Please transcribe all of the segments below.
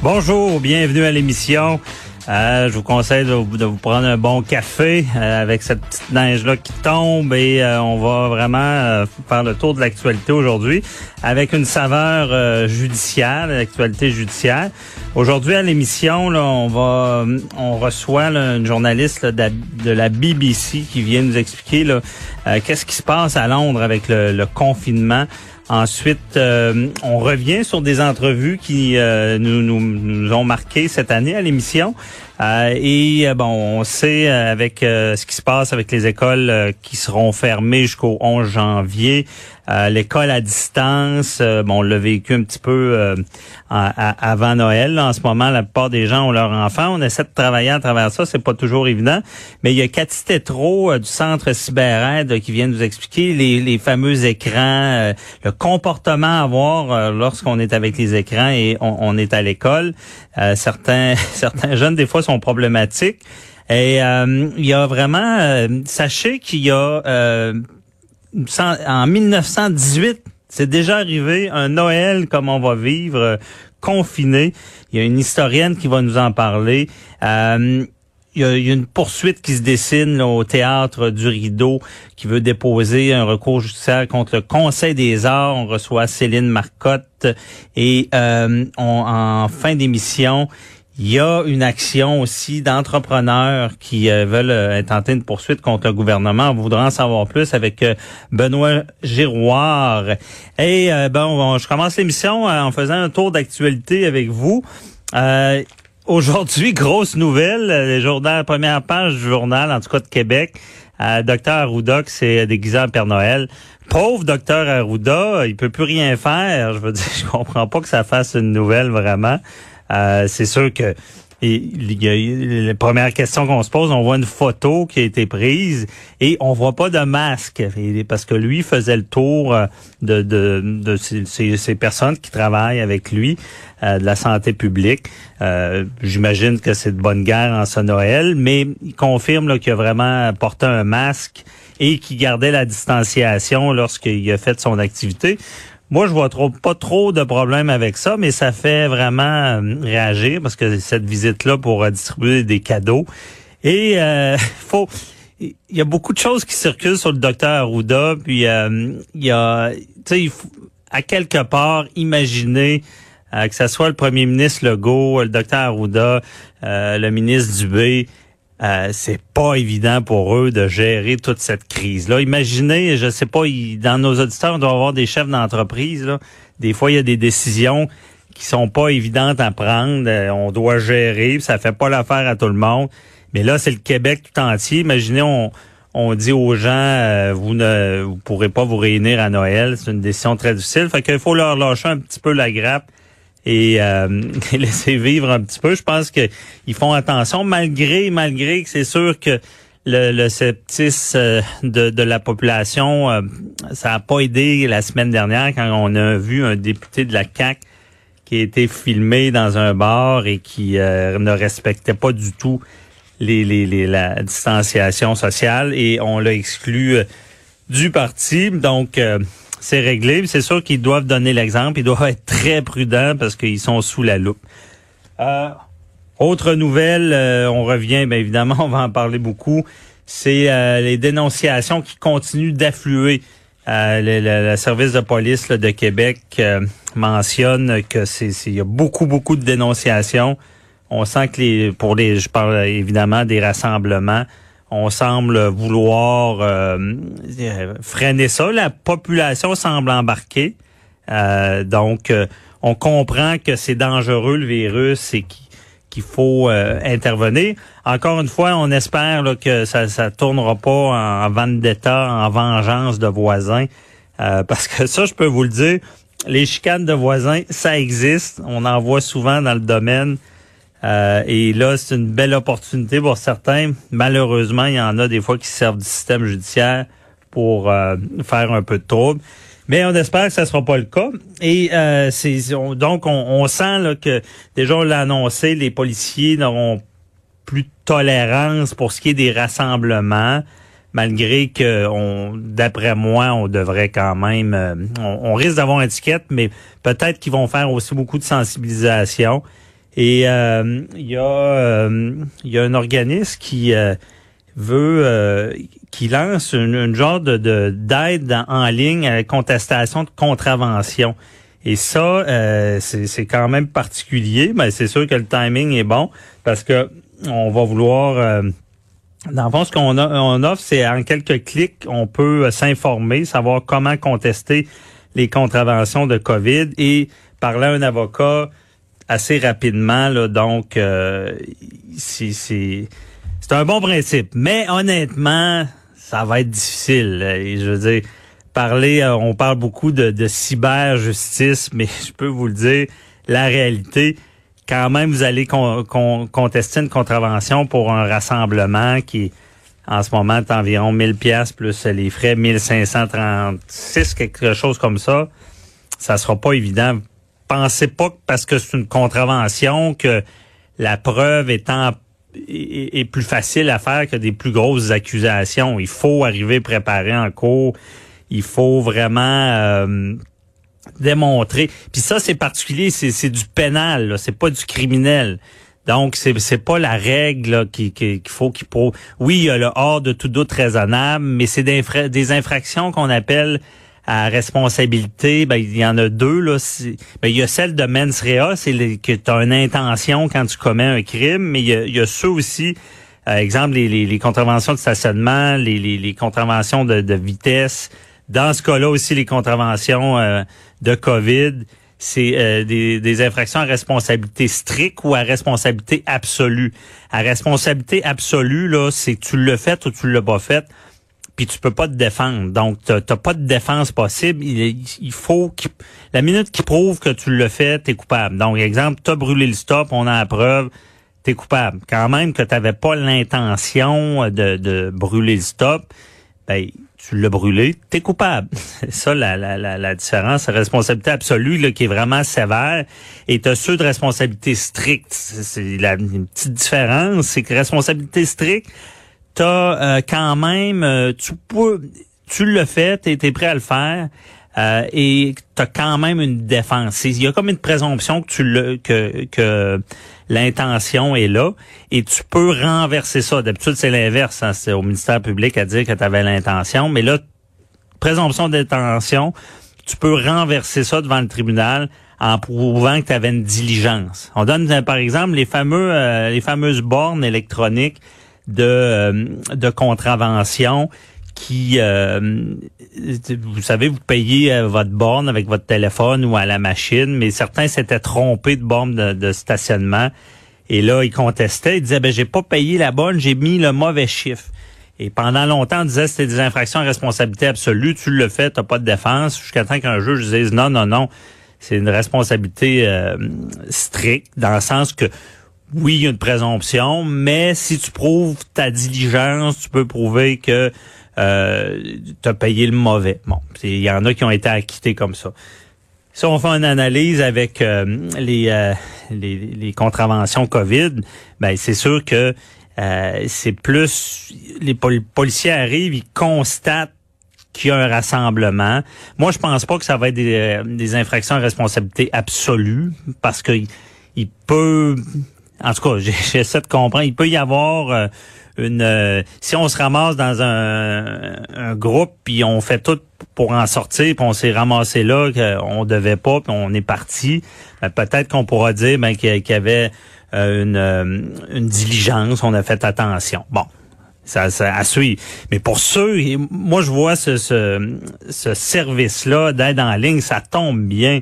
Bonjour, bienvenue à l'émission. Euh, je vous conseille de, vous prendre un bon café euh, avec cette petite neige-là qui tombe et euh, on va vraiment faire le tour de l'actualité aujourd'hui avec une saveur judiciaire, l'actualité judiciaire. Aujourd'hui à l'émission, on va, on reçoit là, une journaliste de, la, BBC qui vient nous expliquer qu'est-ce qui se passe à Londres avec le confinement. Ensuite, euh, on revient sur des entrevues qui euh, nous, nous, nous ont marqué cette année à l'émission. Euh, et euh, bon, on sait euh, avec euh, ce qui se passe avec les écoles euh, qui seront fermées jusqu'au 11 janvier, l'école à distance, bon, on l'a vécu un petit peu à- avant Noël. En ce moment, la plupart des gens ont leurs enfants. On essaie de travailler à travers ça, c'est pas toujours évident. Mais il y a Cathy Tétrault du Centre CyberAide qui vient nous expliquer les, les fameux écrans, le comportement à avoir lorsqu'on est avec les écrans et on, on est à l'école. Certains, certains jeunes, des fois, sont problématiques. Et euh, il y a vraiment, euh, sachez qu'il y a euh, en 1918, c'est déjà arrivé un Noël comme on va vivre euh, confiné. Il y a une historienne qui va nous en parler. Euh, il y, a, il y a une poursuite qui se dessine là, au théâtre du Rideau qui veut déposer un recours judiciaire contre le Conseil des arts. On reçoit Céline Marcotte et euh, on- en fin d'émission, il y a une action aussi d'entrepreneurs qui euh, veulent euh, tenter une poursuite contre le gouvernement. On voudra en savoir plus avec euh, Benoît Giroir. Et euh, bon, on- je commence l'émission en faisant un tour d'actualité avec vous. Aujourd'hui, grosse nouvelle, le journal, première page du journal, en tout cas de Québec. Docteur Arruda qui s'est déguisé en Père Noël. Pauvre docteur Arruda, il peut plus rien faire. Je veux dire, je comprends pas que ça fasse une nouvelle vraiment. Euh, c'est sûr que la première question qu'on se pose, on voit une photo qui a été prise et on voit pas de masque parce que lui faisait le tour euh, de, de, ces, personnes qui travaillent avec lui euh, de la santé publique. J'imagine que c'est de bonne guerre en ce Noël, mais il confirme qu'il a vraiment porté un masque et qu'il gardait la distanciation lorsqu'il a fait son activité. Moi, je vois trop, pas trop de problèmes avec ça, mais ça fait vraiment euh, réagir parce que cette visite-là pour euh, distribuer des cadeaux. Et euh, faut, il y a beaucoup de choses qui circulent sur le docteur Arruda, puis euh, il y a, tu sais, à quelque part, imaginer euh, que ce soit le premier ministre Legault, le docteur Arruda, euh, le ministre Dubé, euh, c'est pas évident pour eux de gérer toute cette crise-là. Imaginez, je sais pas, dans nos auditeurs, on doit avoir des chefs d'entreprise. là. Des fois, il y a des décisions qui sont pas évidentes à prendre. Euh, on doit gérer, ça fait pas l'affaire à tout le monde. Mais là, c'est le Québec tout entier. Imaginez, on, on dit aux gens, euh, vous ne vous pourrez pas vous réunir à Noël. C'est une décision très difficile. Fait qu'il faut leur lâcher un petit peu la grappe et euh, laisser vivre un petit peu. Je pense que ils font attention, malgré malgré que c'est sûr que le, le sceptisme euh, de, de la population, euh, ça n'a pas aidé la semaine dernière quand on a vu un député de la CAC qui a été filmé dans un bar et qui euh, ne respectait pas du tout les, les, les- la distanciation sociale et on l'a exclu euh, du parti. Donc, c'est réglé. C'est sûr qu'ils doivent donner l'exemple. Ils doivent être très prudents parce qu'ils sont sous la loupe. Euh, autre nouvelle, euh, on revient, bien évidemment, on va en parler beaucoup. C'est euh, les dénonciations qui continuent d'affluer Euh, le, service de police là, de Québec euh, mentionne que c'est c'est- il y a beaucoup beaucoup de dénonciations. On sent que les pour les je parle évidemment des rassemblements, on semble vouloir euh, freiner ça. La population semble embarquer. Euh, donc euh, on comprend que c'est dangereux le virus et qu'il faut intervenir. Encore une fois, on espère que ça ça tournera pas en, en vendetta, en vengeance de voisins, parce que ça, je peux vous le dire, les chicanes de voisins, ça existe. On en voit souvent dans le domaine. Euh, et là, c'est une belle opportunité pour certains. Malheureusement, il y en a des fois qui se servent du système judiciaire pour euh, faire un peu de trouble. Mais on espère que ça sera pas le cas. Et euh, c'est on- donc on, on sent là, que déjà on l'a annoncé, les policiers n'auront plus de tolérance pour ce qui est des rassemblements, malgré que d'après moi, on devrait quand même, euh, on, on risque d'avoir une étiquette, mais peut-être qu'ils vont faire aussi beaucoup de sensibilisation. Et euh, il y a euh, y a un organisme qui euh, veut euh, qui lance une, une genre de de- d'aide en- ligne à la contestation de contravention. Et ça, euh, c'est quand même particulier, mais c'est sûr que le timing est bon parce que on va vouloir dans le fond, ce qu'on on offre, c'est en quelques clics, on peut s'informer, savoir comment contester les contraventions de COVID et parler à un avocat assez rapidement. Là, donc, euh, c'est c'est c'est un bon principe. Mais honnêtement, ça va être difficile. je veux dire, parler, euh, on parle beaucoup de, de cyber-justice, mais je peux vous le dire, la réalité, quand même, vous allez con- con- contester une contravention pour un rassemblement qui, en ce moment, est environ 1000 pièces plus les frais 1536, quelque chose comme ça. Ça sera pas évident. Pensez pas que parce que c'est une contravention que la preuve est, est plus facile à faire que des plus grosses accusations. Il faut arriver préparé en cours. Il faut vraiment euh, démontrer. Puis ça, c'est particulier, c'est, du pénal, c'est pas du criminel. Donc, c'est, c'est pas la règle là, qui, qui- qu'il faut qu'il prouve. Oui, il y a le hors de tout doute raisonnable, mais c'est des infractions qu'on appelle à responsabilité. Ben, il y en a deux. Là. Ben, il y a celle de mens rea, c'est que tu as une intention quand tu commets un crime, mais il y a, ceux aussi, euh, exemple, les, contraventions de stationnement, les, contraventions de, vitesse. Dans ce cas-là aussi, les contraventions euh, de COVID, c'est euh, des, infractions à responsabilité stricte ou à responsabilité absolue. À responsabilité absolue, là, c'est tu l'as fait ou tu l'as pas fait, puis tu peux pas te défendre. Donc, t'as t'as pas de défense possible. Il, il faut qu'il- la minute qui prouve que tu l'as fait, t'es coupable. Donc, exemple, t'as brûlé le stop, on a la preuve, t'es coupable. Quand même que t'avais pas l'intention de, de brûler le stop, ben tu l'as brûlé, t'es coupable. C'est ça la, la, la, différence. La responsabilité absolue là, qui est vraiment sévère. Et t'as ceux de responsabilité stricte. C'est c'est la une petite différence, c'est que responsabilité stricte, t'as euh, quand même, euh, tu peux, tu le fais, t'es es prêt à le faire. euh, et tu as quand même une défense. Il y a comme une présomption que tu le que que l'intention est là et tu peux renverser ça. D'habitude c'est l'inverse, hein, c'est au ministère public à dire que tu avais l'intention, mais là présomption d'intention, tu peux renverser ça devant le tribunal en prouvant que tu avais une diligence. On donne par exemple les fameux euh, les fameuses bornes électroniques de euh, de contravention qui euh, vous savez vous payez euh, votre borne avec votre téléphone ou à la machine mais certains s'étaient trompés de borne de, stationnement et là ils contestaient ils disaient ben j'ai pas payé la bonne j'ai mis le mauvais chiffre et pendant longtemps, on disait c'était des infractions à responsabilité absolue. Tu le fais, t'as pas de défense. Jusqu'à temps qu'un juge dise non, non, non. C'est une responsabilité stricte, dans le sens que oui, il y a une présomption, mais si tu prouves ta diligence, tu peux prouver que euh, tu as payé le mauvais. Bon, il y en a qui ont été acquittés comme ça. Si on fait une analyse avec euh, les, euh, les, les contraventions COVID, ben c'est sûr que euh, c'est plus les pol- policiers arrivent, ils constatent qu'il y a un rassemblement. Moi, je pense pas que ça va être des, euh, des infractions à responsabilité absolue parce que il peut, en tout cas, j'essaie de comprendre, il peut y avoir euh, une euh, si on se ramasse dans un, un groupe puis on fait tout pour en sortir puis on s'est ramassé là qu'on devait pas puis on est parti ben, peut-être qu'on pourra dire ben, qu'il y avait euh, une, une diligence on a fait attention bon ça, ça à suivre. Mais pour ceux, moi je vois ce, ce, ce service-là d'aide en ligne, ça tombe bien.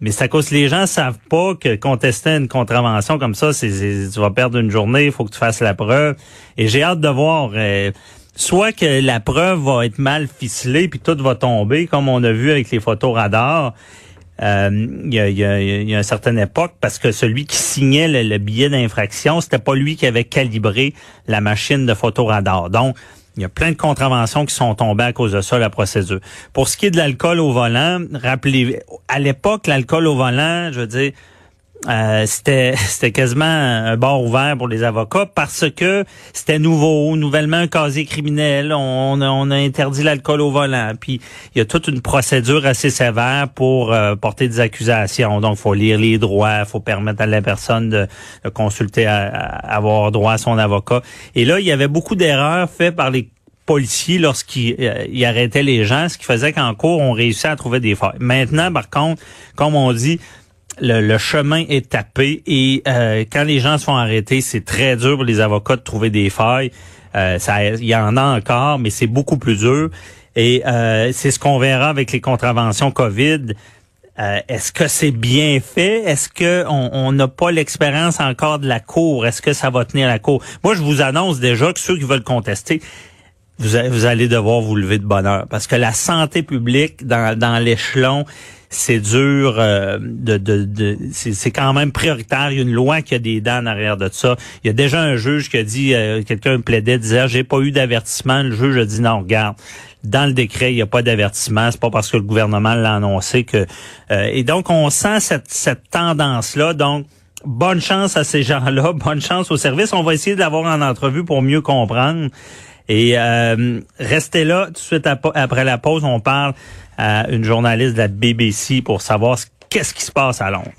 Mais c'est à cause que les gens savent pas que contester une contravention comme ça, c'est tu vas perdre une journée, il faut que tu fasses la preuve. Et j'ai hâte de voir. Euh, soit que la preuve va être mal ficelée puis tout va tomber, comme on a vu avec les photos radars. Euh, il, y a, y a, y a une certaine époque, parce que celui qui signait le, billet d'infraction, c'était pas lui qui avait calibré la machine de photoradar. Donc, il y a plein de contraventions qui sont tombées à cause de ça, la procédure. Pour ce qui est de l'alcool au volant, rappelez, à l'époque, l'alcool au volant, je veux dire, euh, c'était c'était quasiment un bord ouvert pour les avocats parce que c'était nouveau, nouvellement un casier criminel, on, on a interdit l'alcool au volant, puis il y a toute une procédure assez sévère pour euh, porter des accusations. Donc, faut lire les droits, faut permettre à la personne de, consulter, à, avoir droit à son avocat. Et là, il y avait beaucoup d'erreurs faites par les policiers lorsqu'ils euh, arrêtaient les gens, ce qui faisait qu'en cours, on réussissait à trouver des failles. Maintenant, par contre, comme on dit, le, chemin est tapé et euh, quand les gens se font arrêter, c'est très dur pour les avocats de trouver des failles. Euh, ça, il y en a encore, mais c'est beaucoup plus dur. Et euh, c'est ce qu'on verra avec les contraventions COVID. Est-ce que c'est bien fait? Est-ce que on n'a pas l'expérience encore de la cour? Est-ce que ça va tenir la cour? Moi, je vous annonce déjà que ceux qui veulent contester, vous, allez devoir vous lever de bonheur. Parce que la santé publique dans l'échelon, c'est dur euh, de, de, de c'est quand même prioritaire. Il y a une loi qui a des dents en arrière de ça. Il y a déjà un juge qui a dit, euh, quelqu'un plaidait, disait, j'ai pas eu d'avertissement. Le juge a dit non, regarde. Dans le décret, il n'y a pas d'avertissement. C'est pas parce que le gouvernement l'a annoncé que. Euh, et donc, on sent cette, tendance-là. Donc, bonne chance à ces gens-là, bonne chance au service. On va essayer d'avoir en entrevue pour mieux comprendre. Et euh, restez là, tout de suite après la pause, on parle à une journaliste de la BBC pour savoir qu'est-ce qui se passe à Londres.